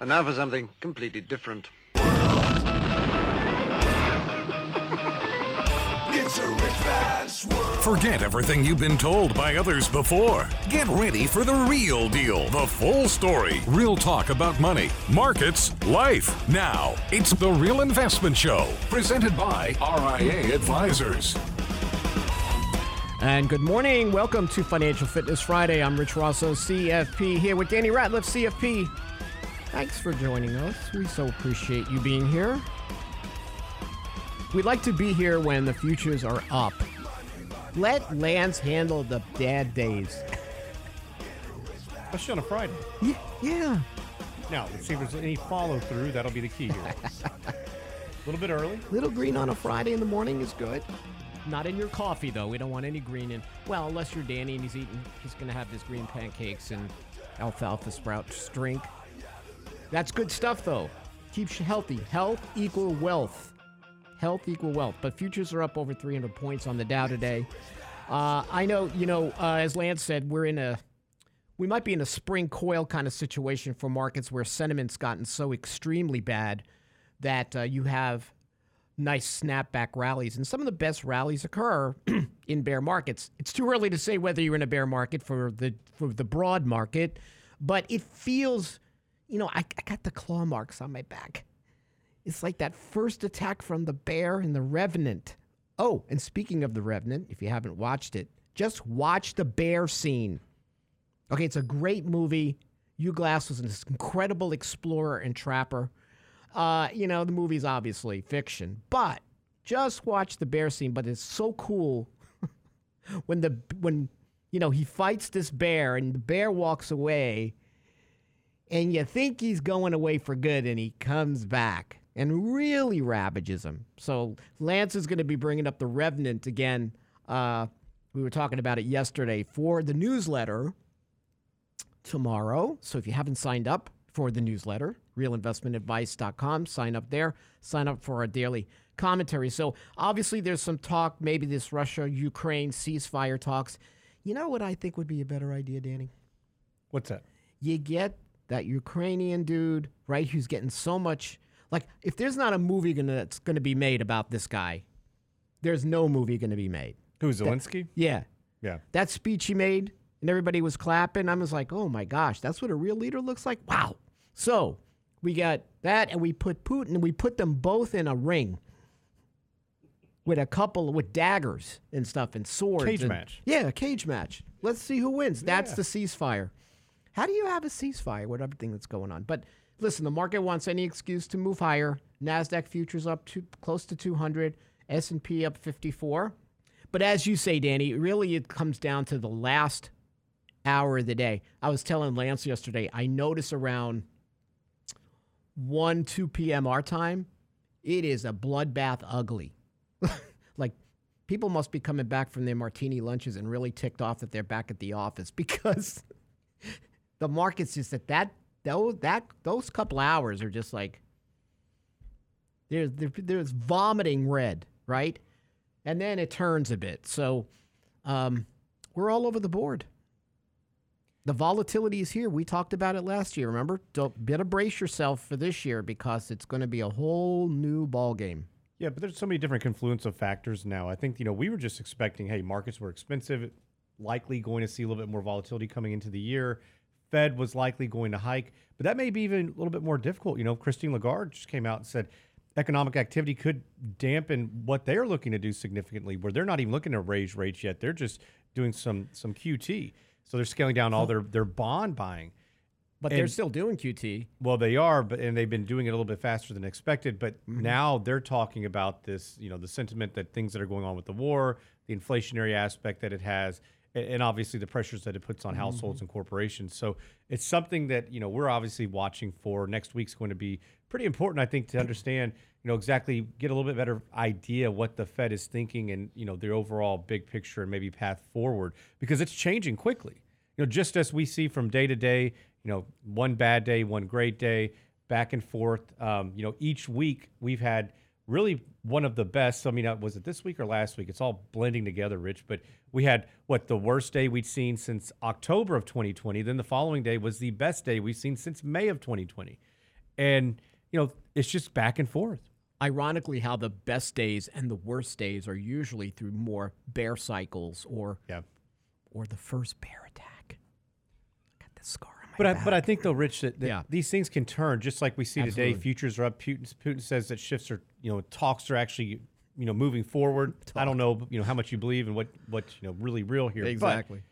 And now for something completely different. Forget everything you've been told by others before. Get ready for the real deal, the full story, real talk about money, markets, life. Now, it's The Real Investment Show, presented by RIA Advisors. And good morning. Welcome to Financial Fitness Friday. I'm Rich Rosso, CFP, here with Danny Ratliff, CFP. Thanks for joining us. We so appreciate you being here. We'd like to be here when the futures are up. Let Lance handle the bad days. Especially on a Friday. Yeah, yeah. Now, let's see if there's any follow through. That'll be the key here. a little bit early. Little green on a Friday in the morning is good. Not in your coffee, though. We don't want any green in. Well, unless you're Danny and he's eating, he's going to have his green pancakes and alfalfa sprout drink. That's good stuff, though. Keeps you healthy. Health equal wealth. Health equal wealth. But futures are up over 300 points on the Dow today. Uh, I know, you know, uh, as Lance said, we're in a, we might be in a spring coil kind of situation for markets where sentiment's gotten so extremely bad that uh, you have nice snapback rallies. And some of the best rallies occur in bear markets. It's too early to say whether you're in a bear market for the for the broad market, but it feels, you know, I, I got the claw marks on my back. It's like that first attack from the bear and the revenant. Oh, and speaking of the revenant, if you haven't watched it, just watch the bear scene. Okay, it's a great movie. Hugh Glass was an incredible explorer and trapper. Uh, you know, the movie's obviously fiction, but just watch the bear scene. But it's so cool when the when you know he fights this bear and the bear walks away, and you think he's going away for good, and he comes back and really ravages him. So Lance is going to be bringing up the Revenant again. Uh, we were talking about it yesterday for the newsletter tomorrow. So if you haven't signed up for the newsletter, realinvestmentadvice.com, sign up there. Sign up for our daily commentary. So obviously there's some talk, maybe this Russia Ukraine ceasefire talks. You know what I think would be a better idea, Danny? What's that? You get that Ukrainian dude, right, who's getting so much like if there's not a movie gonna, that's going to be made about this guy, there's no movie going to be made. Who, Zelensky? Yeah. yeah. That speech he made and everybody was clapping. I was like, oh my gosh, that's what a real leader looks like. Wow. So we got that, and we put Putin, and we put them both in a ring with a couple with daggers and stuff and swords. Cage and- match. Yeah, a cage match. Let's see who wins. That's Yeah. the ceasefire. How do you have a ceasefire with everything that's going on? But listen, the market wants any excuse to move higher. Nasdaq futures up to close to 200, S&P up 54. But as you say, Danny, really it comes down to the last hour of the day. I was telling Lance yesterday, I notice around 1, 2 p.m. our time, it is a bloodbath ugly. like people must be coming back from their martini lunches and really ticked off that they're back at the office because the market's just at that those that those couple hours are just like there's there's vomiting red, right? And then it turns a bit. So um, we're all over the board. The volatility is here. We talked about it last year. Remember, don't better brace yourself for this year because it's going to be a whole new ball game. Yeah, but there's so many different confluence of factors now. I think, you know, we were just expecting, hey, markets were expensive, likely going to see a little bit more volatility coming into the year. Fed was likely going to hike, but that may be even a little bit more difficult. You know, Christine Lagarde just came out and said economic activity could dampen what they're looking to do significantly, where they're not even looking to raise rates yet. They're just doing some some QT. So they're scaling down all their, their bond buying. But they're still doing QT. Well, they are, but and they've been doing it a little bit faster than expected. But mm-hmm. now they're talking about this, you know, the sentiment that things that are going on with the war, the inflationary aspect that it has, and obviously the pressures that it puts on households and corporations. So it's something that you know we're obviously watching for. Next week's going to be pretty important, I think, to understand, you know, exactly get a little bit better idea what the Fed is thinking and you know the overall big picture and maybe path forward because it's changing quickly. You know, just as we see from day to day, you know, one bad day, one great day, back and forth. Um, you know, each week we've had really one of the best. I mean, uh, was it this week or last week? It's all blending together, Rich. But we had what the worst day we'd seen since October of 2020. Then the following day was the best day we've seen since May of 2020. and you know it's just back and forth. Ironically, how the best days and the worst days are usually through more bear cycles or Yeah. or the first bear attack. Got the scar But I, but I think though, Rich, that, that Yeah. these things can turn just like we see today. Futures are up. Putin, Putin says that shifts are, you know, talks are actually, you know, moving forward. I don't know, you know, how much you believe and what what you know really real here. But exactly.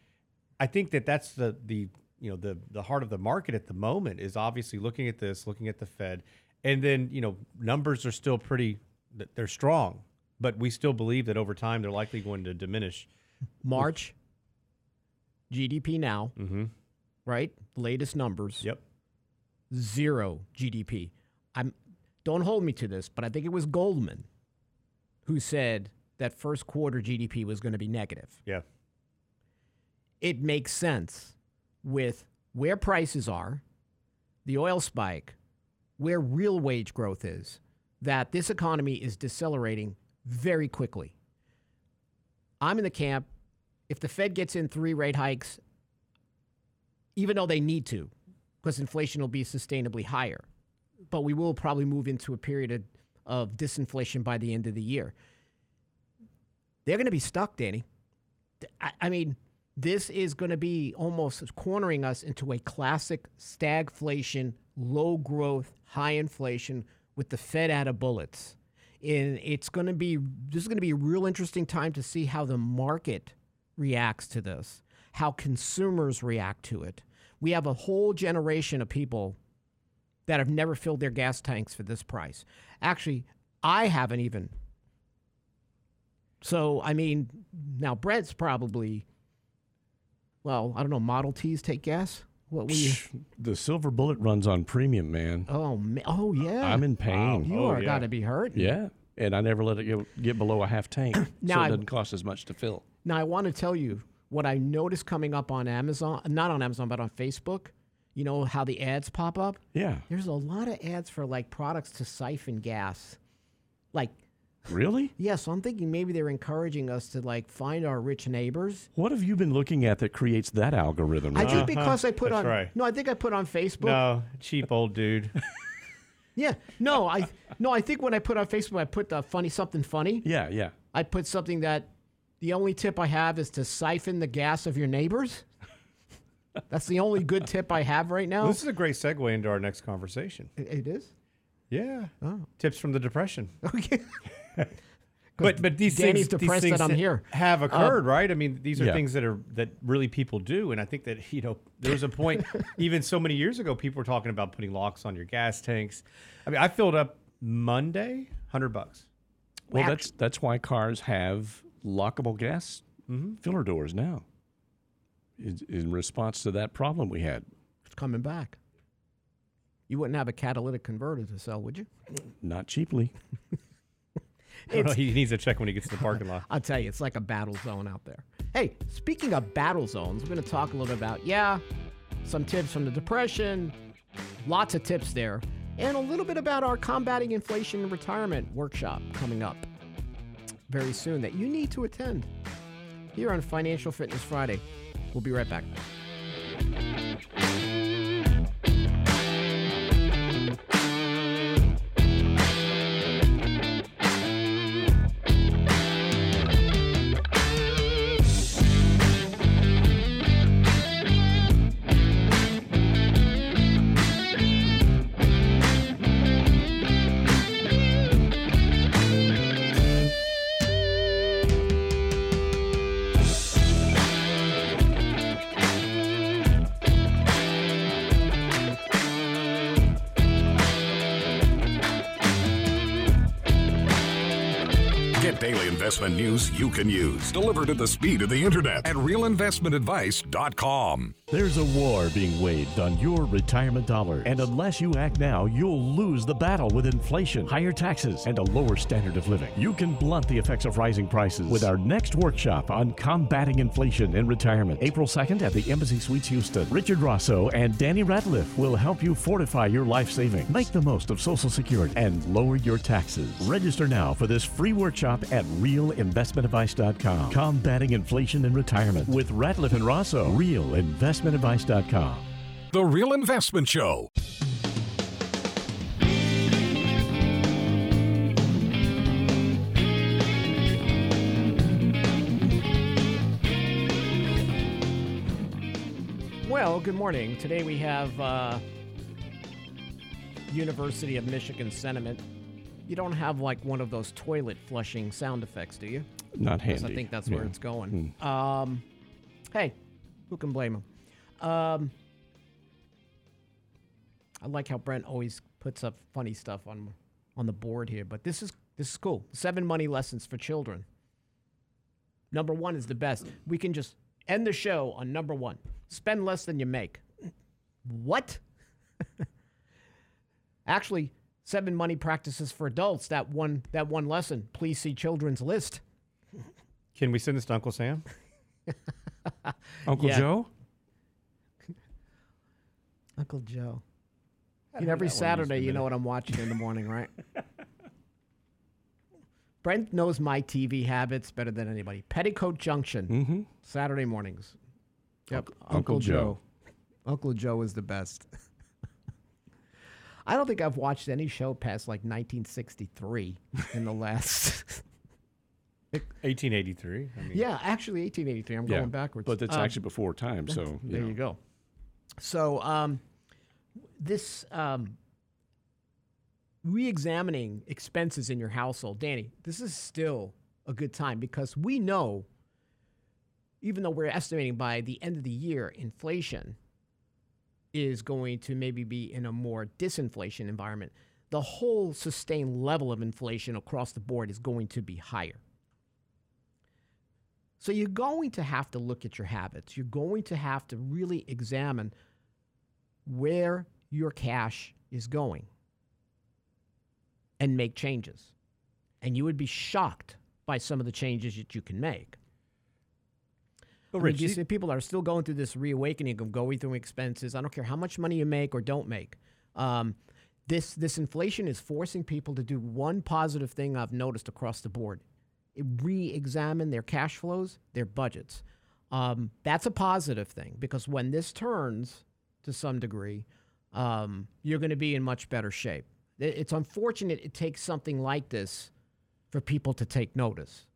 I think that that's the the you know the the heart of the market at the moment is obviously looking at this, looking at the Fed, and then you know numbers are still pretty, they're strong, but we still believe that over time they're likely going to diminish. March GDP now, Mm-hmm. right? Latest numbers. Yep. Zero GDP. I'm don't hold me to this, but I think it was Goldman who said that first quarter GDP was going to be negative. Yeah. It makes sense with where prices are, the oil spike, where real wage growth is, that this economy is decelerating very quickly. I'm in the camp if the Fed gets in three rate hikes, even though they need to, because inflation will be sustainably higher, but we will probably move into a period of, of disinflation by the end of the year. They're going to be stuck, Danny. I, I mean, this is going to be almost cornering us into a classic stagflation, low growth, high inflation with the Fed out of bullets. And it's going to be this is going to be a real interesting time to see how the market reacts to this, how consumers react to it. We have a whole generation of people that have never filled their gas tanks for this price. Actually, I haven't even. So, I mean, now Brett's probably, well, I don't know, Model Ts take gas? What we? The silver bullet runs on premium, man. Oh, ma- oh yeah. I'm in pain. You Oh, are yeah. got to be hurt. Yeah, and I never let it get, get below a half tank, Now so I- it doesn't cost as much to fill. Now, I want to tell you what I noticed coming up on Amazon, not on Amazon, but on Facebook. You know how the ads pop up? Yeah, There's a lot of ads for like products to siphon gas. Like, really? yeah, so I'm thinking maybe they're encouraging us to like find our rich neighbors. What have you been looking at that creates that algorithm? I think because I put That's on right. no, I think I put on Facebook. No, cheap old dude. Yeah, no, I no, I think when I put on Facebook, I put the funny something funny. yeah, yeah. I put something that the only tip I have is to siphon the gas of your neighbors. That's the only good tip I have right now. this is a great segue into our next conversation. It- it is. Yeah. Oh. Tips from the depression. Okay. But but these Danny's things, these depressed that things I'm here. Have um, occurred, right? I mean, these are Yeah. things that are that really people do, and I think that you know there was a point even so many years ago, people were talking about putting locks on your gas tanks. I mean, I filled up Monday, hundred bucks. Well, Act- that's that's why cars have lockable gas Mm-hmm. filler doors now. In, in response to that problem we had, It's coming back. You wouldn't have a catalytic converter to sell, would you? not cheaply. he needs to check when he gets to the parking lot. I'll tell you, it's like a battle zone out there. Hey, speaking of battle zones, we're going to talk a little bit about, yeah, some tips from the Depression, lots of tips there, and a little bit about our Combating Inflation and Retirement workshop coming up very soon that you need to attend here on Financial Fitness Friday. We'll be right back. Investment news you can use, delivered at the speed of the internet at realinvestmentadvice.com. There's a war being waged on your retirement dollars. And unless you act now, you'll lose the battle with inflation, higher taxes, and a lower standard of living. You can blunt the effects of rising prices with our next workshop on combating inflation in retirement. April 2nd at the Embassy Suites Houston. Richard Rosso and Danny Ratliff will help you fortify your life savings, make the most of Social Security, and lower your taxes. Register now for this free workshop at realinvestmentadvice.com. Combating inflation and retirement with Ratliff and Rosso. Realinvestmentadvice.com. The Real Investment Show. Well, good morning. Today we have uh, University of Michigan sentiment you don't have like one of those toilet flushing sound effects, do you? Not handy. I think that's Yeah. where it's going. Um, hey, who can blame him? Um, I like how Brent always puts up funny stuff on on the board here, but this is this is cool. Seven money lessons for children. Number one is the best. We can just end the show on number one. Spend less than you make. What? Actually, seven money practices for adults. That one that one lesson. Please see children's list. Can we send this to Uncle Sam? Uncle Yeah. Joe? Uncle Joe. How You know, every that one used to Saturday, you know what I'm watching in the morning, right? Brent knows my TV habits better than anybody. Petticoat Junction, Mm-hmm. Saturday mornings. Yep, Uncle Joe. Uncle Joe is the best. I don't think I've watched any show past like 1963 in the last. 1883. I mean, yeah, actually 1883. I'm Yeah. going backwards. But that's Um, actually before time, so there know. you go. So, um, this um, re-examining expenses in your household, Danny, this is still a good time because we know, even though we're estimating by the end of the year, inflation is going to maybe be in a more disinflation environment. The whole sustained level of inflation across the board is going to be higher. So you're going to have to look at your habits. You're going to have to really examine where your cash is going and make changes. And you would be shocked by some of the changes that you can make. But I mean, Rich, you you- see people are still going through this reawakening of going through expenses. I don't care how much money you make or don't make. Um, this this inflation is forcing people to do one positive thing I've noticed across the board: re-examine their cash flows, their budgets. Um, that's a positive thing because when this turns to some degree, um, you're going to be in much better shape. It's unfortunate it takes something like this for people to take notice.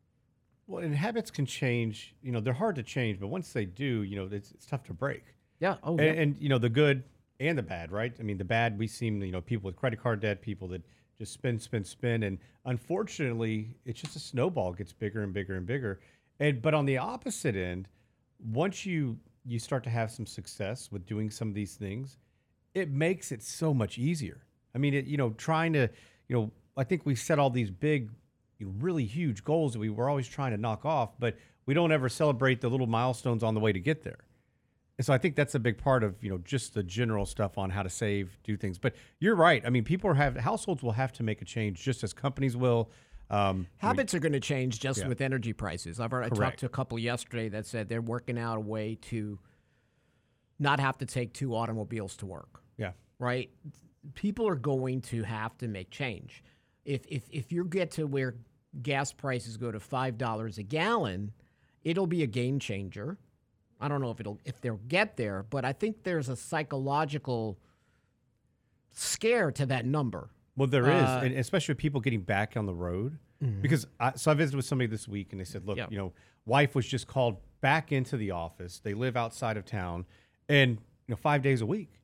Well, and habits can change. You know, they're hard to change, but once they do, you know, it's, it's tough to break. Yeah. Oh, and, yeah. and you know the good and the bad, right? I mean, the bad we seem you know people with credit card debt, people that just spend, spend, spend, and unfortunately, it's just a snowball It gets bigger and bigger and bigger. And but on the opposite end, once you you start to have some success with doing some of these things, it makes it so much easier. I mean, it, you know, trying to, you know, I think we set all these big, you know, really huge goals that we were always trying to knock off, but we don't ever celebrate the little milestones on the way to get there. And so I think that's a big part of, you know, just the general stuff on how to save, do things. But you're right. I mean, people are have households will have to make a change just as companies will. Um, Habits are going to change just Yeah. with energy prices. I've already talked to a couple yesterday that said they're working out a way to not have to take two automobiles to work. yeah. Right? People are going to have to make change. If if if you get to where gas prices go to five dollars a gallon, it'll be a game changer. I don't know if it'll if they'll get there, but I think there's a psychological scare to that number. Well, there is, Uh, and especially with people getting back on the road. Because I, so I visited with somebody this week, and they said, "Look, Yeah. you know, wife was just called back into the office. They live outside of town, and you know, five days a week.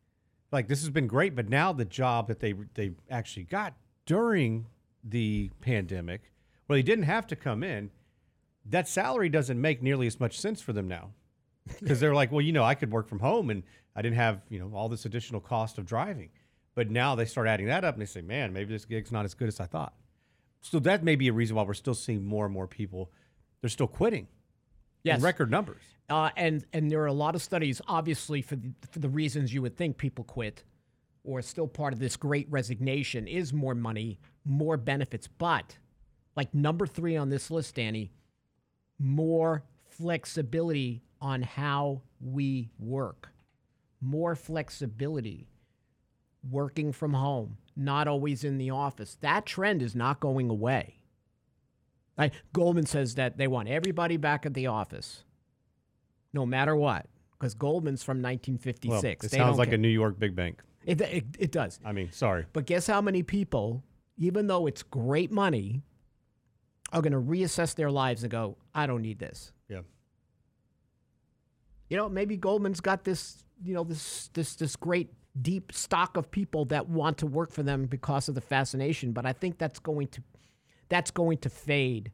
Like this has been great, but now the job that they they actually got during the pandemic, where they didn't have to come in, that salary doesn't make nearly as much sense for them now." because they're like, well, you know, I could work from home and I didn't have, you know, all this additional cost of driving. But now they start adding that up and they say, man, maybe this gig's not as good as I thought. So that may be a reason why we're still seeing more and more people. They're still quitting Yes. in record numbers. Uh, and and there are a lot of studies, obviously, for the, for the reasons you would think people quit, or still part of this great resignation is more money, more benefits. But like number three on this list, Danny, more flexibility on how we work, more flexibility, working from home, not always in the office. That trend is not going away. Like Goldman says that they want everybody back at the office, no matter what, because Goldman's from Well, 1956. it They sounds like care. a New York big bank. It, it, it does. I mean, sorry. But guess how many people, even though it's great money, are going to reassess their lives and go, I don't need this. Yeah. You know, maybe Goldman's got this you know this this this great deep stock of people that want to work for them because of the fascination. But I think that's going to that's going to fade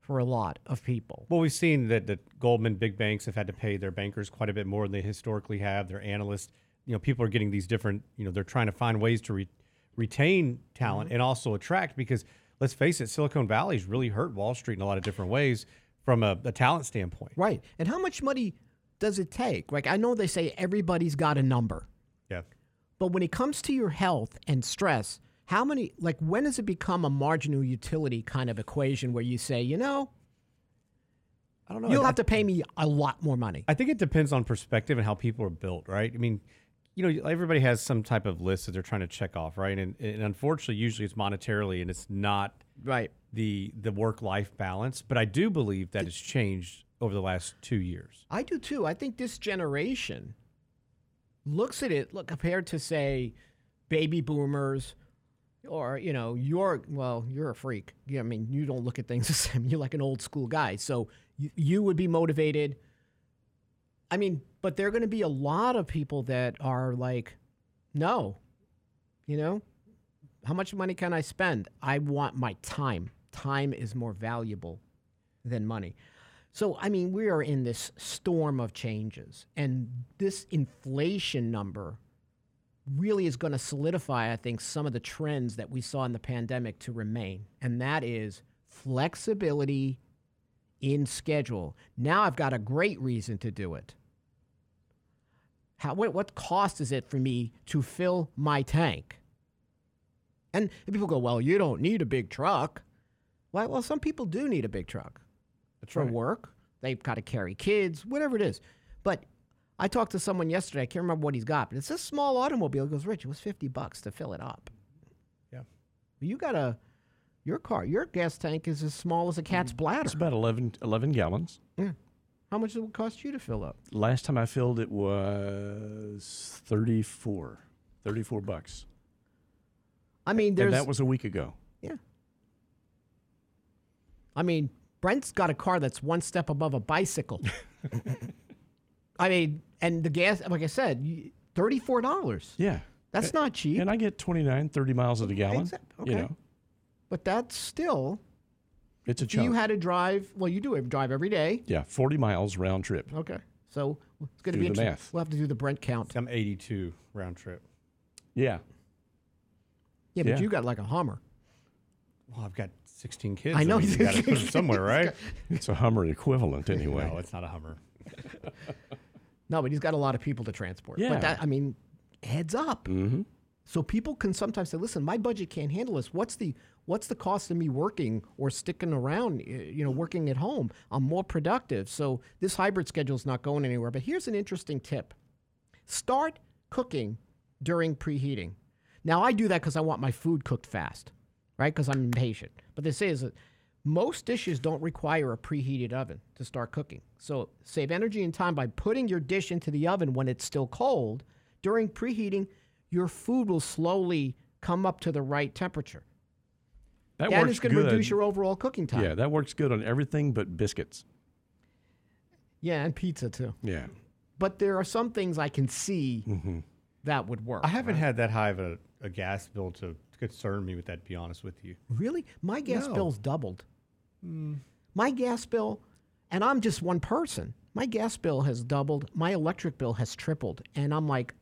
for a lot of people. Well, we've seen that, that Goldman, big banks have had to pay their bankers quite a bit more than they historically have. Their analysts, you know, people are getting these different, you know, they're trying to find ways to re- retain talent mm-hmm. and also attract because let's face it, Silicon Valley's really hurt Wall Street in a lot of different ways from a, a talent standpoint. Right. And how much money does it take? Like I know they say everybody's got a number. Yeah. But when it comes to your health and stress, how many, like, when does it become a marginal utility kind of equation where you say, you know, I don't know. you'll I- have to pay me a lot more money? I think it depends on perspective and how people are built, right? I mean, you know, everybody has some type of list that they're trying to check off, right? And, and unfortunately, usually it's monetarily and it's not Right. the the work life balance. But I do believe that has changed over the last two years. I do too. I think this generation looks at it look compared to say baby boomers or you know you're well you're a freak yeah i mean you don't look at things the same you're like an old school guy so you, you would be motivated i mean but there are going to be a lot of people that are like no you know how much money can i spend i want my time time is more valuable than money so, I mean, we are in this storm of changes, and this inflation number really is going to solidify, I think, some of the trends that we saw in the pandemic to remain, and that is flexibility in schedule. Now I've got a great reason to do it. How, what, what cost is it for me to fill my tank? And people go, well, you don't need a big truck. Well, well some people do need a big truck for work. They've got to carry kids, whatever it is. But I talked to someone yesterday. I can't remember what he's got, but it's a small automobile. He goes, Rich, it was 50 bucks to fill it up. Yeah. You got a, your car, your gas tank is as small as a cat's mm-hmm. bladder. It's about 11, 11 gallons. How much does it cost you to fill up? Last time I filled it was 34. 34 bucks. I mean, there's, And that was a week ago. yeah. I mean, Brent's got a car that's one step above a bicycle. I mean, and the gas, like I said, $34. Yeah. That's not cheap. And I get 29, 30 miles of the gallon. Exact- You okay. know, But that's still, it's a if chunk. you had to drive, well, you do it, drive every day. yeah, 40 miles round trip. Okay. So it's going to be the interesting. math. We'll have to do the Brent count. I'm 82 round trip. Yeah. Yeah, but Yeah. you got like a Hummer. Well, I've got 16 kids. I know mean, you you got to put them somewhere, right? It's a Hummer equivalent anyway. No, it's not a Hummer. No, but he's got a lot of people to transport. Yeah. But that, I mean, heads up. mm-hmm. So people can sometimes say, "Listen, my budget can't handle this. What's the what's the cost of me working or sticking around? uh, You know, working at home. I'm more productive. So this hybrid schedule is not going anywhere. But here's an interesting tip: start cooking during preheating. Now I do that because I want my food cooked fast, right? Because I'm impatient. But say is that most dishes don't require a preheated oven to start cooking. So save energy and time by putting your dish into the oven when it's still cold. During preheating, your food will slowly come up to the right temperature. That and works it's going to reduce your overall cooking time. Yeah, that works good on everything but biscuits. Yeah, and pizza too. Yeah. But there are some things I can see Mm-hmm. that would work. I haven't had that high of a, a gas bill to concern me with that, to be honest with you. Really? My gas No. Bill's doubled. My gas bill, and I'm just one person. My gas bill has doubled. My electric bill has tripled. And I'm like,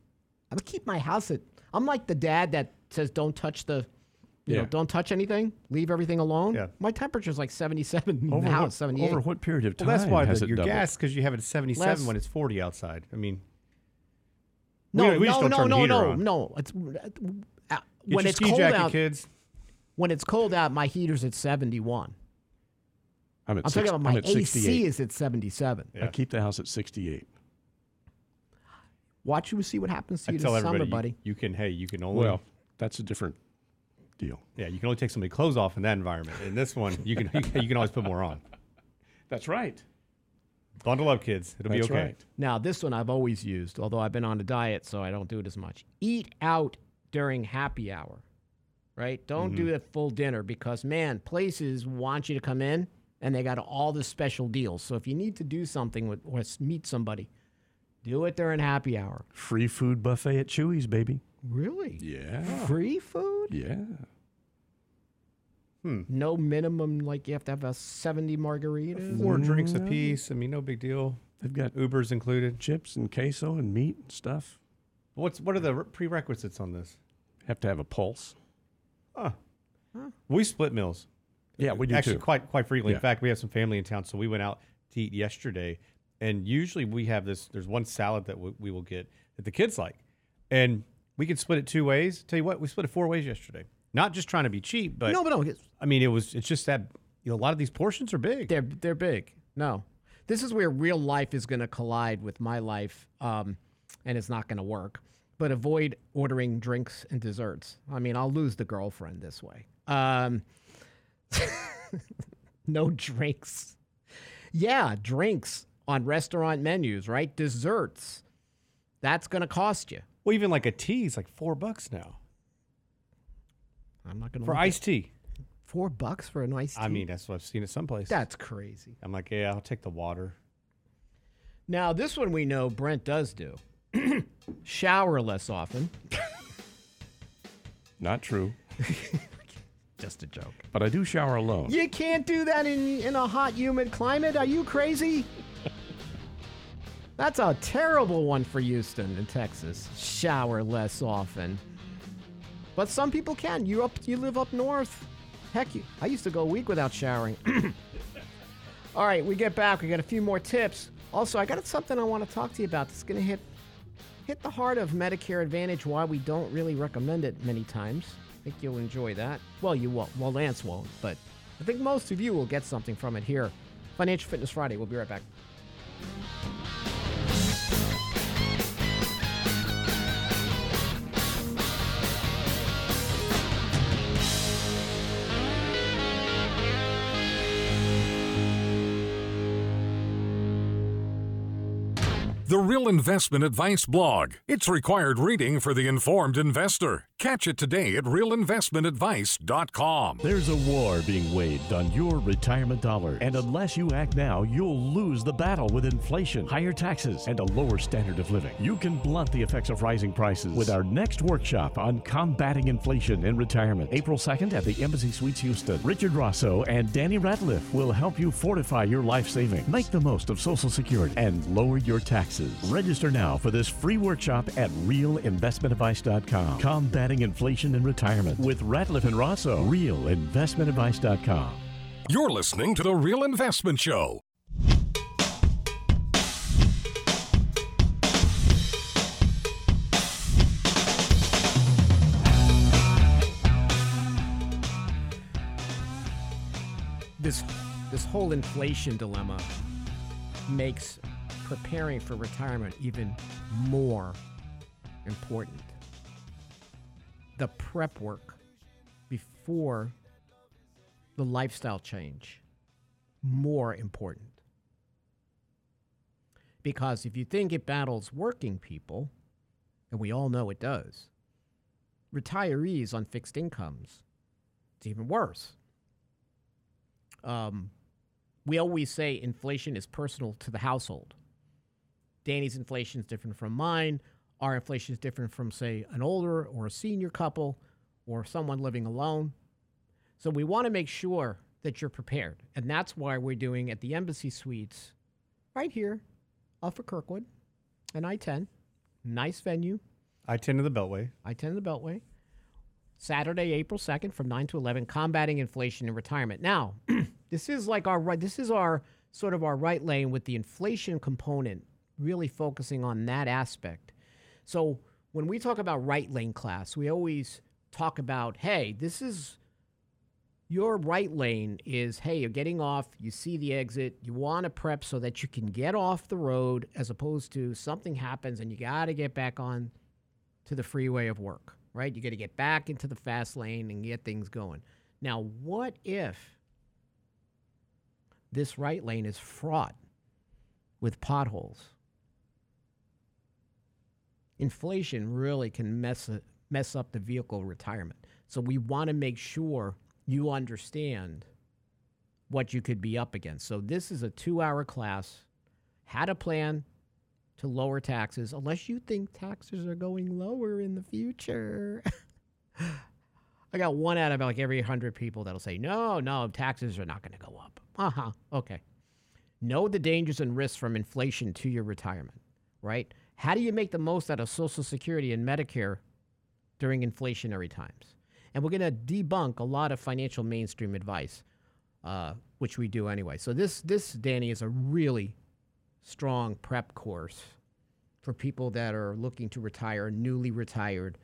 I'm gonna keep my house at. I'm like the dad that says, "Don't touch the, you know, don't touch anything. Leave everything alone." Yeah. My temperature's like 77 in Over the what, house, 78. over what period of time Well, that's why has the, it your doubled? gas, because you have it at 77 Less- when it's 40 outside. I mean, no, we, we just no, don't no, turn no, the no, on. no. It's uh, when it's ski cold jacket, out. kids. When it's cold out, my heater's at 71. I'm at I'm six, talking about I'm my at AC is at 77. I keep the house at 68. Watch you see what happens to I you tell this summer, everybody, buddy. you, you can, hey, you can only, Well, that's a different deal. yeah, you can only take so many clothes off in that environment. In this one, you can, you can, you can always put more on. That's right. Bundle up, kids. It'll That's be okay. right. Now, this one I've always used, although I've been on a diet, so I don't do it as much. Eat out during happy hour, right? Don't Mm-hmm. do a full dinner because, man, places want you to come in and they got all the special deals. So if you need to do something with or s- meet somebody, Do it during happy hour. Free food buffet at Chuy's, baby. Really? Yeah. Free food? Yeah. Hmm. No minimum, like you have to have a 70 margarita. Four drinks apiece. I mean, no big deal. They've got Uber's included. chips and queso and meat and stuff. What's what are the prerequisites on this? Have to have a pulse. Huh. We split meals. Yeah, we do Actually, too. quite quite frequently. Yeah. In fact, we have some family in town, so we went out to eat yesterday, and usually we have this. There's one salad that we, we will get that the kids like, and we can split it two ways. Tell you what, we split it four ways yesterday. Not just trying to be cheap, but no, but no, I mean, it was. It's just that you know a lot of these portions are big. they're, they're big. No. This is where real life is going to collide with my life, um, and it's not going to work. But avoid ordering drinks and desserts. I mean, I'll lose the girlfriend this way. Um, no drinks. Yeah, drinks on restaurant menus, right? Desserts. That's going to cost you. Well, even like a tea is like four bucks now I'm not going to for iced tea. four bucks for a nice tea. I mean, that's what I've seen at some place. that's crazy. I'm like, yeah, I'll take the water. Now, this one we know Brent does do. Shower less often. Not true. Just a joke. But I do shower alone. You can't do that in, in a hot, humid climate. Are you crazy? That's a terrible one for Houston in Texas. Shower less often. But some people can. You up you live up north. Heck, you, I used to go a week without showering. All right, we get back. We got a few more tips. Also, I got something I want to talk to you about that's going to hit hit the heart of Medicare Advantage. Why we don't really recommend it many times. I think you'll enjoy that. Well, you won't. Well, Lance won't, but I think most of you will get something from it here. Financial Fitness Friday. We'll be right back. The Real Investment Advice blog. It's required reading for the informed investor. Catch it today at realinvestmentadvice.com. There's a war being waged on your retirement dollar, and unless you act now, you'll lose the battle with inflation, higher taxes, and a lower standard of living. You can blunt the effects of rising prices with our next workshop on combating inflation in retirement. April 2nd at the Embassy Suites Houston. Richard Rosso and Danny Ratliff will help you fortify your life savings, make the most of Social Security, and lower your taxes. Register now for this free workshop at realinvestmentadvice.com. Combating inflation in retirement with Ratliff and Rosso. Realinvestmentadvice.com. You're listening to The Real Investment Show. This this whole inflation dilemma makes preparing for retirement even more important. The prep work before the lifestyle change more important. Because if you think it battles working people, and we all know it does, retirees on fixed incomes, it's even worse. Um, we always say inflation is personal to the household. Danny's inflation is different from mine. Our inflation is different from, say, an older or a senior couple or someone living alone. So we want to make sure that you're prepared. And that's why we're doing at the Embassy Suites right here off of Kirkwood and I 10. Nice venue, I tend to the Beltway. I 10 to the Beltway. Saturday, April 2nd from 9 to 11, combating inflation in retirement. Now, this is like our right, this is our sort of our right lane with the inflation component, really focusing on that aspect. So when we talk about right lane class, we always talk about, hey, this is your right lane is, hey, you're getting off, you see the exit, you want to prep so that you can get off the road as opposed to something happens and you got to get back on to the freeway of work, right? You got to get back into the fast lane and get things going. Now, what if this right lane is fraught with potholes? Inflation really can mess mess up the vehicle retirement. So we want to make sure you understand what you could be up against. So this is a 2-hour class. How to plan to lower taxes unless you think taxes are going lower in the future. I got one out of like every 100 people that'll say, no, no, taxes are not going to go up. Uh huh. Okay. Know the dangers and risks from inflation to your retirement, right? How do you make the most out of Social Security and Medicare during inflationary times? And we're going to debunk a lot of financial mainstream advice, uh, which we do anyway. So this, this Danny, is a really strong prep course for people that are looking to retire, newly retired.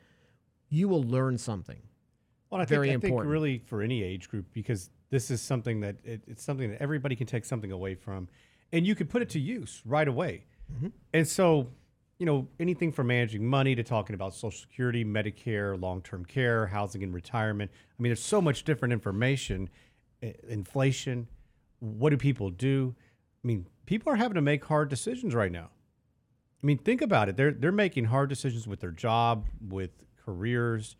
You will learn something. Well, I think, Very I think really for any age group because this is something that it, it's something that everybody can take something away from, and you can put it to use right away. Mm-hmm. And so, you know, anything from managing money to talking about Social Security, Medicare, long-term care, housing and retirement. I mean, there's so much different information. Inflation. What do people do? I mean, people are having to make hard decisions right now. I mean, think about it. They're they're making hard decisions with their job, with careers,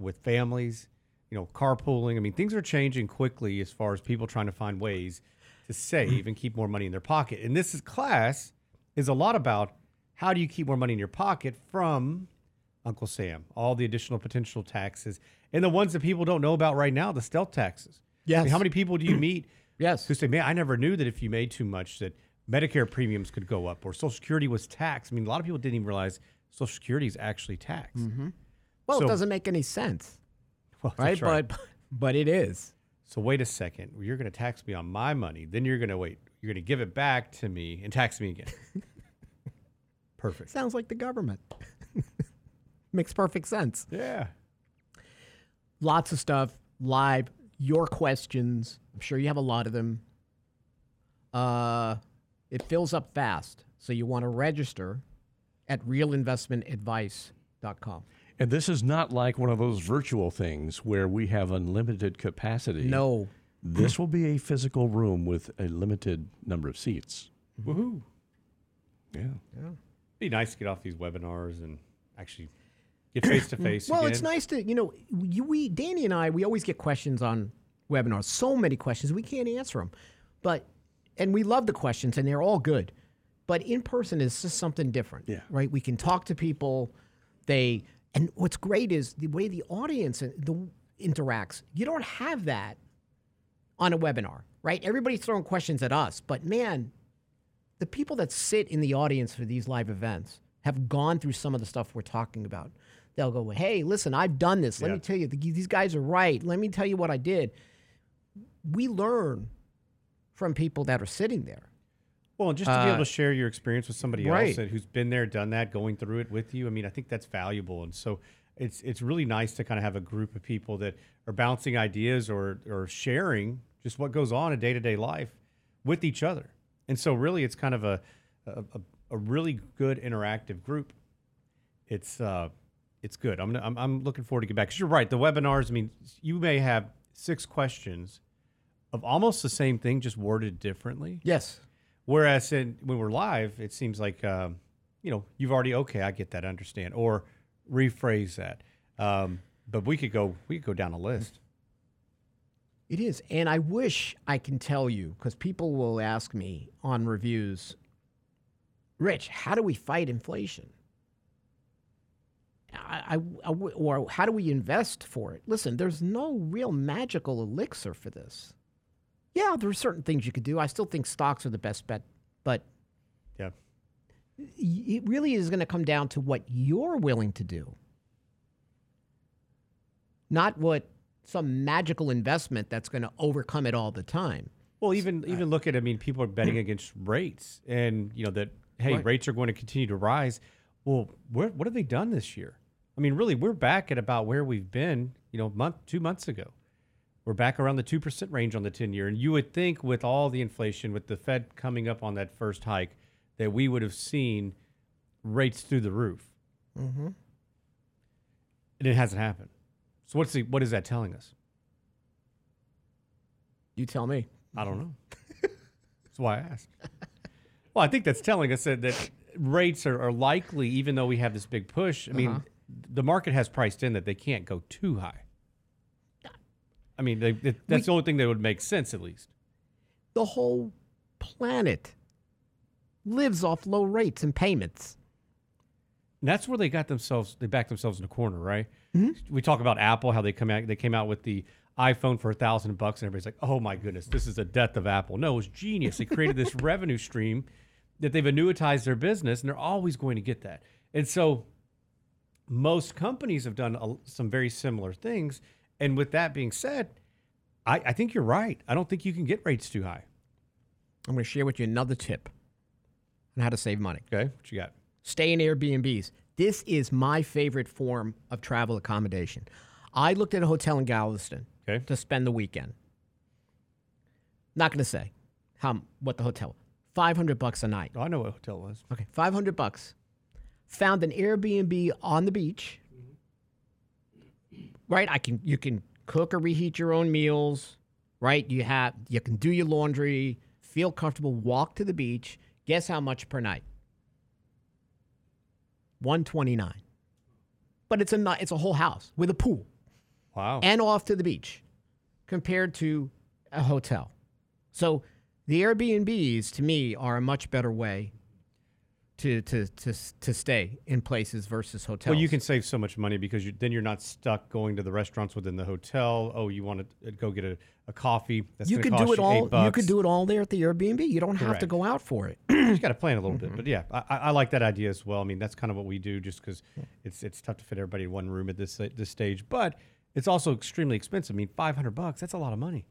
with families, you know, carpooling. I mean, things are changing quickly as far as people trying to find ways to save and keep more money in their pocket. And this is class is a lot about how do you keep more money in your pocket from Uncle Sam, all the additional potential taxes, and the ones that people don't know about right now, the stealth taxes. I mean, Yes. how many people do you meet Yes. who say, "Man, I never knew that if you made too much, that Medicare premiums could go up, or Social Security was taxed." I mean, a lot of people didn't even realize Social Security is actually taxed. Mm-hmm. Well, So- it doesn't make any sense, Well, right? right. But but it is. so wait a second, you're going to tax me on my money, then you're going to wait, you're going to give it back to me and tax me again. Perfect. Sounds like the government. Makes perfect sense. Yeah. Lots of stuff live. Your questions. I'm sure you have a lot of them. Uh, it fills up fast, so you want to register at realinvestmentadvice.com. And this is not like one of those virtual things where we have unlimited capacity. No, This will be a physical room with a limited number of seats. Woohoo. Yeah. Yeah. Be nice to get off these webinars and actually get face to face. Well, again. it's nice to, you know, you, we, Danny and I, we always get questions on webinars. So many questions, we can't answer them. But, and we love the questions and they're all good. But in person is just something different. Yeah. Right? We can talk to people. They, and what's great is the way the audience the, interacts. You don't have that on a webinar, right? Everybody's throwing questions at us. But man, the people that sit in the audience for these live events have gone through some of the stuff we're talking about. They'll go, "Hey, listen, I've done this. Let Yeah. me tell you, th- these guys are right. Let me tell you what I did." We learn from people that are sitting there. Well, and just to be Uh, able to share your experience with somebody right. else who's been there, done that, going through it with you. I mean, I think that's valuable, and so it's it's really nice to kind of have a group of people that are bouncing ideas or or sharing just what goes on in day to day life with each other. And so, really, it's kind of a a, a, really good interactive group. It's uh, it's good. I'm I'm, I'm looking forward to get back. Because you're right, the webinars. I mean, you may have six questions of almost the same thing, just worded differently. Yes. Whereas in, when we're live, it seems like um, you know you've already okay, I get that, I understand, or rephrase that. Um, but we could go we could go down a list. It is. And I wish I can tell you, because people will ask me on reviews, Rich, how do we fight inflation? I, I, I or how do we invest for it? Listen, there's no real magical elixir for this. Yeah, there are certain things you could do. I still think stocks are the best bet, but Yeah. it really is going to come down to what you're willing to do, not what some magical investment that's going to overcome it all the time. Well, even even look at I mean, people are betting against rates, and you know that hey, Right. rates are going to continue to rise. Well, where, what have they done this year? I mean, really, we're back at about where we've been, you know, month two months ago. We're back around the two percent range on the ten year, and you would think with all the inflation, with the Fed coming up on that first hike, that we would have seen rates through the roof. Mm-hmm. And it hasn't happened. So what's the, what is that telling us? You tell me. I don't know. That's why I asked. Well, I think that's telling us that, that rates are, are likely, even though we have this big push. I mean, uh-huh. the market has priced in that they can't go too high. I mean, they, that- that's the only thing that would make sense, at least. the whole planet lives off low rates and payments. And that's where they got themselves. They backed themselves in a corner, right? Mm-hmm. We talk about Apple, how they come out. They came out with the iPhone for a thousand bucks, and everybody's like, "Oh my goodness, this is the death of Apple." No, it was genius. They created this revenue stream that they've annuitized their business, and they're always going to get that. And so, most companies have done a, some very similar things. And with that being said, I, I think you're right. I don't think you can get rates too high. I'm going to share with you another tip on how to save money. Okay, what you got? Stay in Airbnbs. This is my favorite form of travel accommodation. I looked at a hotel in Galveston Okay. to spend the weekend. Not going to say how what the hotel. 500 bucks a night. Oh, I know what hotel was. Okay, 500 bucks. Found an Airbnb on the beach. Right? I can you can cook or reheat your own meals, right? You have you can do your laundry, feel comfortable, walk to the beach. Guess how much per night? 129. But it's a it's a whole house with a pool Wow. and off to the beach compared to a hotel. So the Airbnbs to me are a much better way to to to to stay in places versus hotels. Well, you can save so much money because you, then you're not stuck going to the restaurants within the hotel. Oh, you want to go get a, a coffee? That's you could do it all. You could do it all there at the Airbnb. You don't have to go out for it. You just got to plan a little Mm-hmm. bit. But yeah, I, I I like that idea as well. I mean, that's kind of what we do, just because it's it's tough to fit everybody in one room at this this stage. But it's also extremely expensive. I mean, five hundred bucks. That's a lot of money.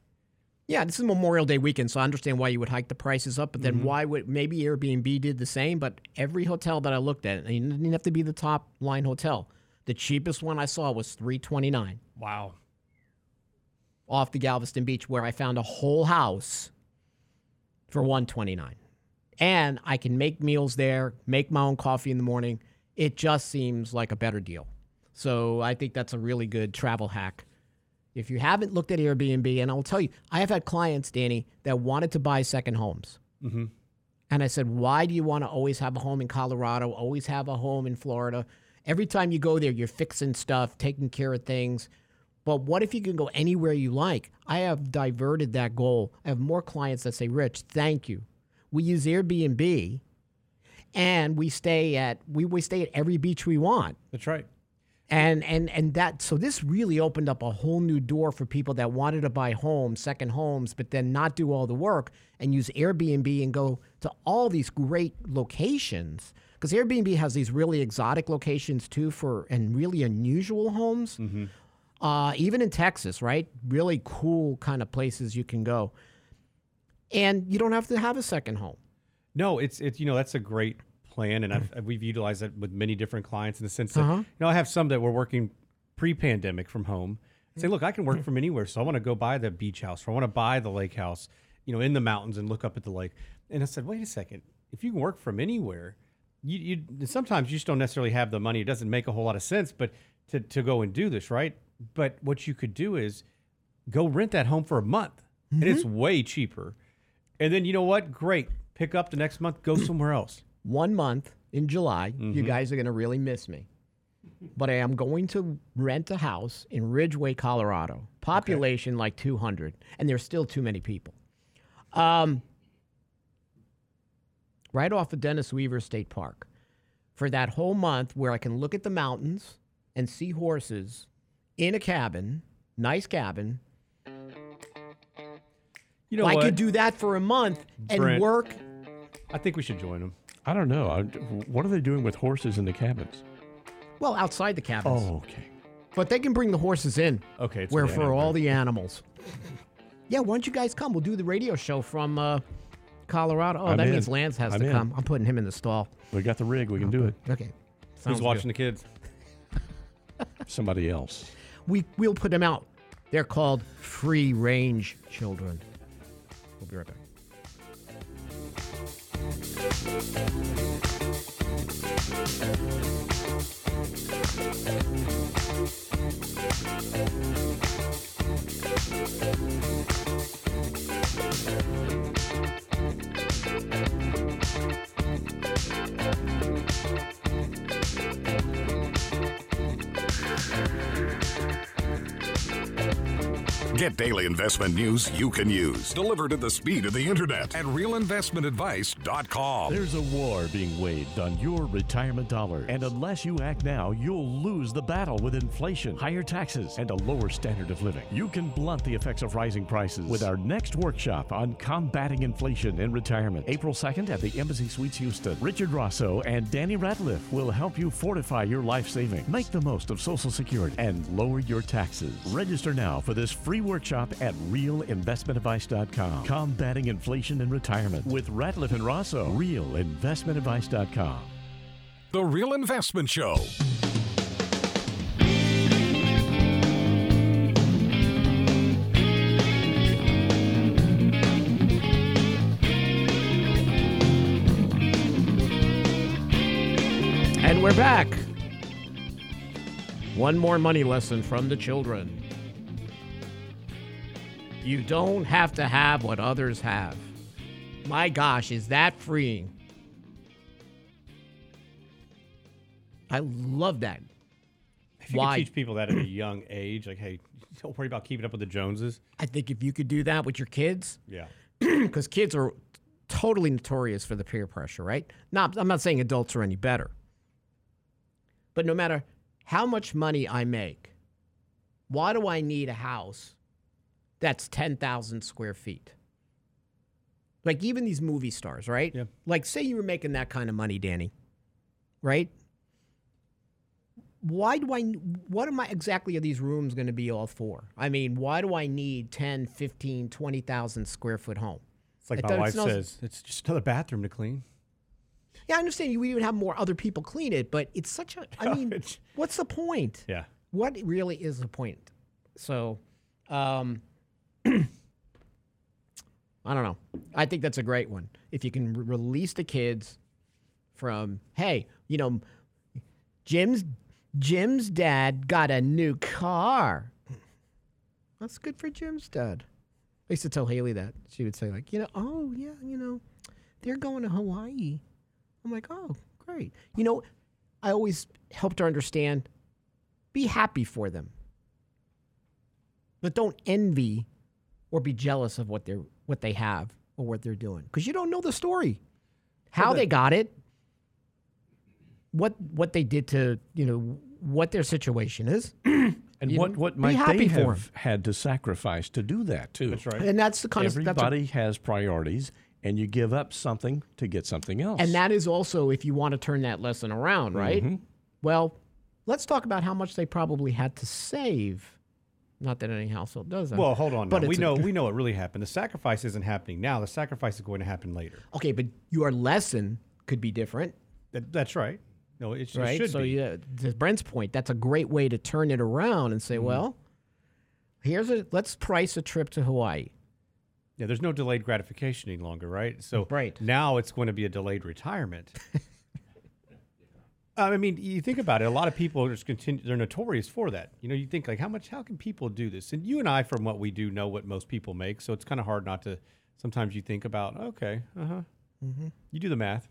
Yeah, this is Memorial Day weekend, so I understand why you would hike the prices up. But then Mm-hmm. why would maybe Airbnb did the same? But every hotel that I looked at, and it didn't have to be the top line hotel. The cheapest one I saw was three twenty nine. Wow. off the Galveston Beach where I found a whole house for 129. And I can make meals there, make my own coffee in the morning. It just seems like a better deal. So I think that's a really good travel hack. If you haven't looked at Airbnb, and I'll tell you, I have had clients, Danny, that wanted to buy second homes. Mm-hmm. And I said, why do you want to always have a home in Colorado, always have a home in Florida? Every time you go there, you're fixing stuff, taking care of things. But what if you can go anywhere you like? I have diverted that goal. I have more clients that say, Rich, thank you. We use Airbnb and we stay at we, we stay at every beach we want. That's right. And and and that so this really opened up a whole new door for people that wanted to buy homes, second homes, but then not do all the work and use Airbnb and go to all these great locations. Because Airbnb has these really exotic locations too for and really unusual homes. Uh, even in Texas, right? Really cool kind of places you can go. And you don't have to have a second home. No, it's it's you know that's a great plan, and I've, mm. we've utilized that with many different clients in the sense that Uh-huh. you know I have some that were working pre-pandemic from home. Say, mm. look, I can work mm. from anywhere, so I want to go buy the beach house, or I want to buy the lake house, you know, in the mountains and look up at the lake. And I said, wait a second, if you can work from anywhere, you, you sometimes you just don't necessarily have the money. It doesn't make a whole lot of sense, but to to go and do this, right? But what you could do is go rent that home for a month, and it's mm-hmm. way cheaper. And then you know what? Great. Pick up the next month, go somewhere else. One month in July. You guys are going to really miss me. But I am going to rent a house in Ridgway, Colorado. Population like 200, and there's still too many people. Um, right off of Dennis Weaver State Park for that whole month where I can look at the mountains and see horses in a cabin, nice cabin. You know I what? could do that for a month and work. I think we should join them. I don't know. I, what are they doing with horses in the cabins? Well, outside the cabins. Oh, okay. But they can bring the horses in. Okay, it's where okay, for all the animals. Yeah, why don't you guys come? We'll do the radio show from uh, Colorado. Oh, I'm that in. means Lance has I'm to in. come. I'm putting him in the stall. We got the rig. We can do it. Okay. Who's watching good. the kids? Somebody else. We we'll put them out. They're called free range children. We'll be right back. Thank Get daily investment news you can use, delivered at the speed of the internet at realinvestmentadvice.com. There's a war being waged on your retirement dollar, and unless you act now, you'll lose the battle with inflation, higher taxes, and a lower standard of living. You can blunt the effects of rising prices with our next workshop on combating inflation in retirement. April 2nd at the Embassy Suites Houston. Richard Rosso and Danny Ratliff will help you fortify your life savings, make the most of Social Security, and lower your taxes. Register now for this free workshop at realinvestmentadvice.com. Combating inflation and retirement with Ratliff and Rosso. Realinvestmentadvice.com. The Real Investment Show. And we're back. One more money lesson from the children. You don't have to have what others have. My gosh, is that freeing? I love that. If you Why? could teach people that at a young age, like, hey, don't worry about keeping up with the Joneses. I think if you could do that with your kids, Yeah. because kids are totally notorious for the peer pressure, right? Not, I'm not saying adults are any better. But no matter how much money I make, why do I need a house that's 10,000 square feet? Like even these movie stars, right? Yeah. Like say you were making that kind of money, Danny, right? Why do I what am I exactly are these rooms going to be all for? I mean, why do I need 10, 15, 20,000 square foot home? It's like It my wife smells- says, it's just another bathroom to clean. Yeah, I understand you would even have more other people clean it, but it's such a. I mean, what's the point? Yeah. What really is the point? So, um, I don't know. I think that's a great one. If you can re- release the kids from, hey, you know, Jim's Jim's dad got a new car. That's good for Jim's dad. I used to tell Haley that. She would say, like, you know, oh yeah, you know, they're going to Hawaii. I'm like, oh, great. You know, I always helped her understand be happy for them. But don't envy or be jealous of what they're what they have or what they're doing because you don't know the story. How they got it, what what they did to, you know, what their situation is. And You what, know, what might happy they have had to sacrifice to do that, too? That's right. And that's the kind of Everybody has priorities, and you give up something to get something else. And that is also if you want to turn that lesson around, right? Mm-hmm. Well, let's talk about how much they probably had to save. Not that any household does that. Well, hold on. But. We a- know we know what really happened. The sacrifice isn't happening now. The sacrifice is going to happen later. Okay, but your lesson could be different, That, that's right. No, it, sh- it right? should so, be. yeah, to Brent's point, that's a great way to turn it around and Mm-hmm. say, well, here's a let's price a trip to Hawaii. Yeah, there's no delayed gratification any longer, right? So Right. now it's going to be a delayed retirement. I mean, you think about it. A lot of people are just continue. They're notorious for that. You know, you think like, how much? How can people do this? And you and I, from what we do, know what most people make. So it's kind of hard not to. Sometimes you think about, okay, uh huh. You do the math,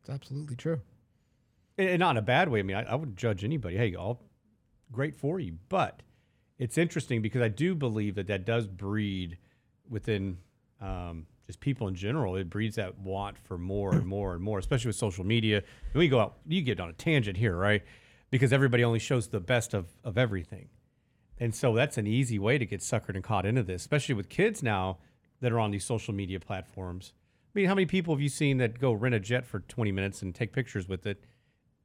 It's absolutely true. and, and not in a bad way. I mean, I, I wouldn't judge anybody. Hey, all great for you, but it's interesting because I do believe that that does breed within um, just people in general. It breeds that want for more and more and more, especially with social media. And we go out, you get on a tangent here, right? Because everybody only shows the best of, of everything. And so that's an easy way to get suckered and caught into this, especially with kids now that are on these social media platforms. I mean, how many people have you seen that go rent a jet for 20 minutes and take pictures with it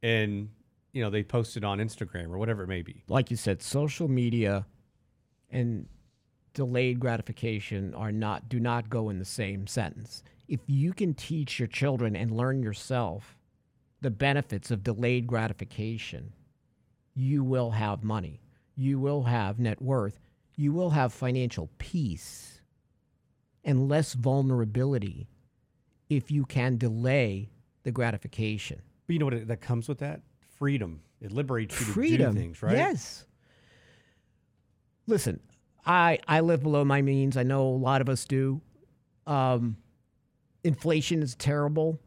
and, you know, they post it on Instagram or whatever it may be? Like you said, social media and delayed gratification are not do not go in the same sentence. If you can teach your children and learn yourself the benefits of delayed gratification, you will have money. You will have net worth. You will have financial peace and less vulnerability if you can delay the gratification. But you know what that comes with that? Freedom. It liberates you freedom. to do things, right? Yes. Listen, I I live below my means. I know a lot of us do. Um, inflation is terrible,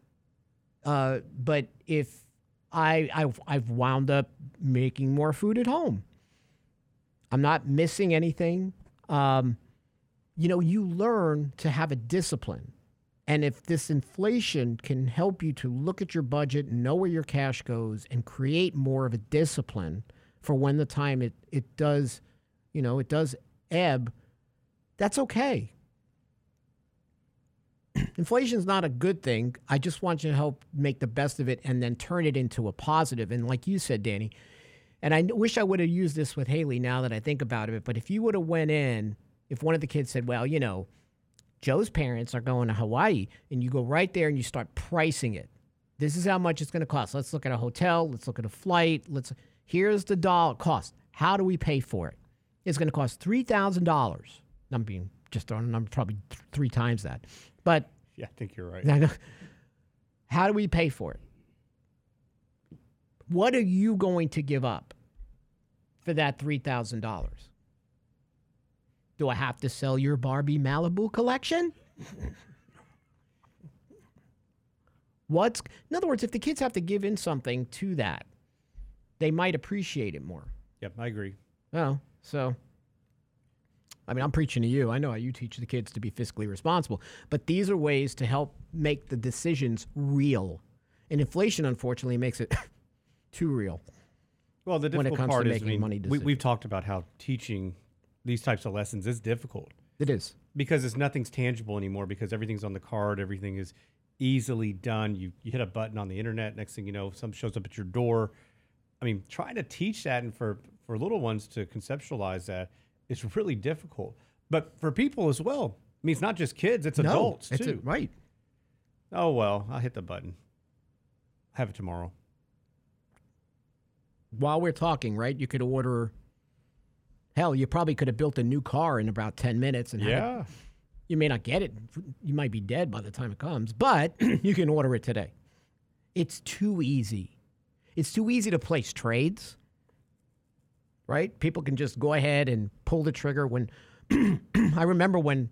uh, but if I I've, I've wound up making more food at home. I'm not missing anything. Um, you know, you learn to have a discipline. And if this inflation can help you to look at your budget know where your cash goes and create more of a discipline for when the time it, it does, you know, it does ebb, that's okay. Inflation is not a good thing. I just want you to help make the best of it and then turn it into a positive. And like you said, Danny, and I wish I would have used this with Haley now that I think about it, but if you would have went in, if one of the kids said, well, you know, Joe's parents are going to Hawaii, and you go right there and you start pricing it. This is how much it's going to cost. Let's look at a hotel. Let's look at a flight. Let's here's the dollar cost. How do we pay for it? It's going to cost three thousand dollars. I'm being just throwing a number, probably th- three times that. But Yeah, I think you're right. how do we pay for it? What are you going to give up for that three thousand dollars? Do I have to sell your Barbie Malibu collection? What's in other words, if the kids have to give in something to that, they might appreciate it more. Yep, I agree. Oh, so I mean, I'm preaching to you. I know how you teach the kids to be fiscally responsible, but these are ways to help make the decisions real. And inflation, unfortunately, makes it too real. Well, the when it difficult comes to part is, I making mean, money we, we've talked about how teaching these types of lessons is difficult It is. because it's nothing's tangible anymore because everything's on the card, everything is easily done. You you hit a button on the internet, next thing you know, something shows up at your door. I mean, trying to teach that and for for little ones to conceptualize that is really difficult. But for people as well, I mean, it's not just kids; it's adults it's too. a- right. Oh well, I'll hit the button. Have it tomorrow. While we're talking, right, you could order. Hell, you probably could have built a new car in about ten minutes and had it Yeah. You may not get it. You might be dead by the time it comes, but you can order it today. It's too easy. It's too easy to place trades, right? People can just go ahead and pull the trigger when I remember when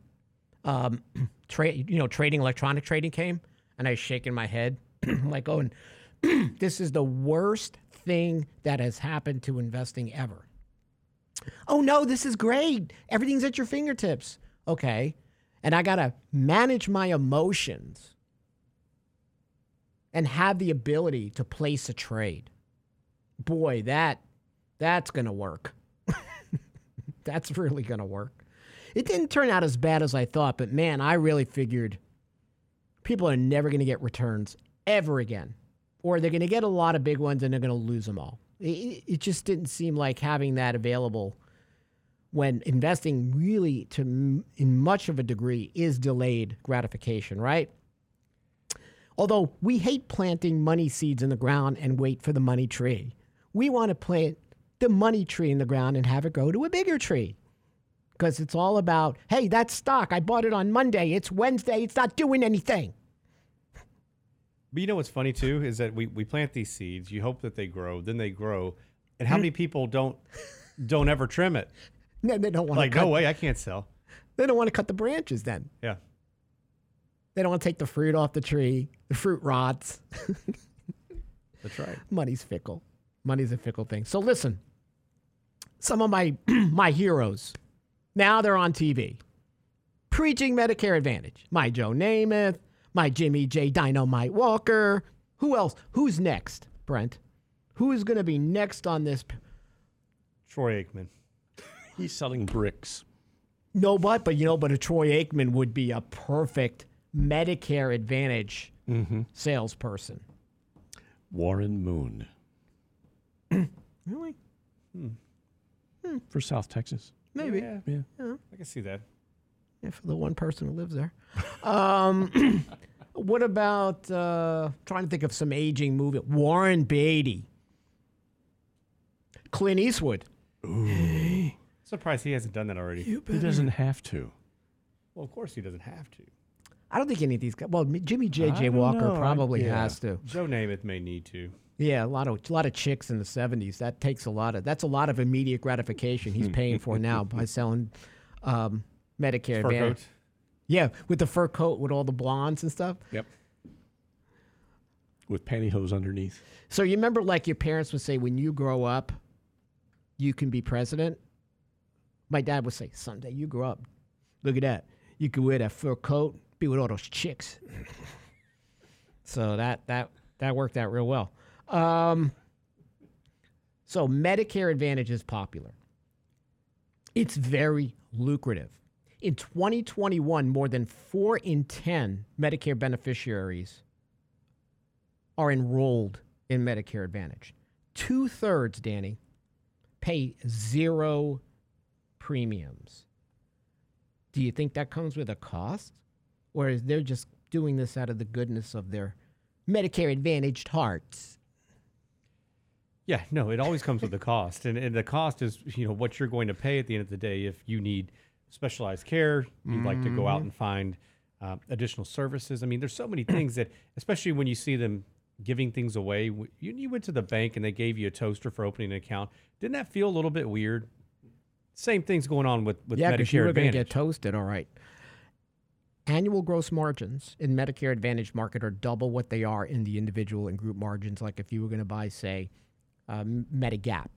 um, trade, you know, trading, electronic trading came, and I was shaking my head, like, oh, this is the worst thing that has happened to investing ever. Oh no, this is great. Everything's at your fingertips. Okay. And I got to manage my emotions and have the ability to place a trade. Boy, that that's going to work. that's really going to work. It didn't turn out as bad as I thought, but man, I really figured people are never going to get returns ever again. Or they're going to get a lot of big ones and they're going to lose them all. It, it just didn't seem like having that available when investing really to in much of a degree is delayed gratification, right? Although we hate planting money seeds in the ground and wait for the money tree. We want to plant the money tree in the ground and have it grow to a bigger tree. Because it's all about, hey, that stock, I bought it on Monday. It's Wednesday. It's not doing anything. But you know what's funny too is that we, we plant these seeds. You hope that they grow, then they grow, and how mm. many people don't don't ever trim it? No, they don't want Like, to cut, no way, I can't sell. They don't want to cut the branches then. Yeah, They don't want to take the fruit off the tree. The fruit rots. that's right. money's fickle. Money's a fickle thing. So listen, some of my my heroes now they're on TV preaching Medicare Advantage. My Joe Namath, my Jimmy J. Dynamite Walker. Who else? Who's next, Brent? Who is going to be next on this? p- Troy Aikman. He's selling bricks. No, but but you know, but a Troy Aikman would be a perfect Medicare Advantage salesperson. Warren Moon Really? for South Texas. Maybe. Yeah, Yeah. I can see that. Yeah, for the one person who lives there. Um, what about uh, trying to think of some aging movie? Warren Beatty, Clint Eastwood. Surprised he hasn't done that already. He doesn't have to. Well, of course he doesn't have to. I don't think any of these guys. Well, Jimmy J. I J. don't Walker know. Probably yeah. has to. Joe Namath may need to. Yeah, a lot of a lot of chicks in the '70s. That takes a lot of. That's a lot of immediate gratification he's paying for now by selling um, Medicare Fur Advantage. Yeah, with the fur coat with all the blondes and stuff. Yep. With pantyhose underneath. So you remember, like your parents would say, when you grow up, you can be president. My dad would say, "Someday you grow up, look at that. You could wear that fur coat, be with all those chicks." so that that that worked out real well. Um, so Medicare Advantage is popular. It's very lucrative. In 2021, more than four in 10 Medicare beneficiaries are enrolled in Medicare Advantage. Two thirds, Danny, pay zero premiums. Do you think that comes with a cost? Or is they're just doing this out of the goodness of their Medicare Advantaged hearts? Yeah, no, it always comes with a cost, and, and the cost is you know what you're going to pay at the end of the day if you need specialized care. You'd like to go out and find uh, additional services. I mean, there's so many things that, especially when you see them giving things away. You, you went to the bank and they gave you a toaster for opening an account. Didn't that feel a little bit weird? Same thing's going on with with yeah, Medicare you were going to get toasted. All right. Annual gross margins in Medicare Advantage market are double what they are in the individual and group margins. Like if you were going to buy, say, um, Medigap,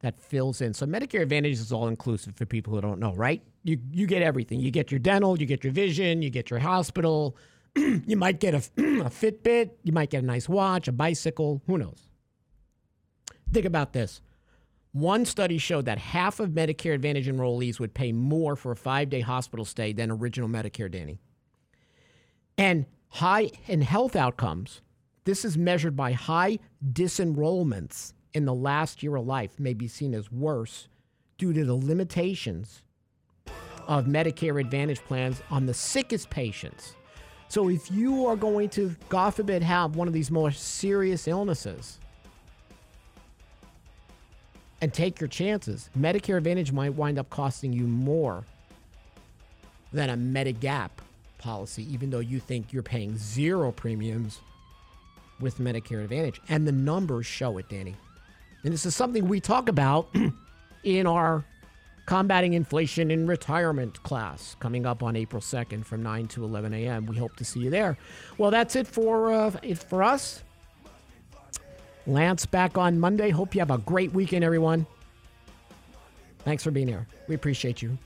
that fills in. So Medicare Advantage is all inclusive for people who don't know, right? You you get everything. You get your dental, you get your vision, you get your hospital. you might get a, a Fitbit, you might get a nice watch, a bicycle. Who knows? Think about this. One study showed that half of Medicare Advantage enrollees would pay more for a five day hospital stay than original Medicare, Danny. And high in health outcomes, this is measured by high disenrollments in the last year of life, may be seen as worse due to the limitations of Medicare Advantage plans on the sickest patients. So if you are going to, God forbid, have one of these more serious illnesses, and take your chances. Medicare Advantage might wind up costing you more than a Medigap policy, even though you think you're paying zero premiums with Medicare Advantage. And the numbers show it, Danny. And this is something we talk about in our Combating Inflation in Retirement class coming up on April 2nd from 9 to 11 a.m. We hope to see you there. Well, that's it for, uh, it for us. Lance back on Monday. Hope you have a great weekend, everyone. Thanks for being here. We appreciate you.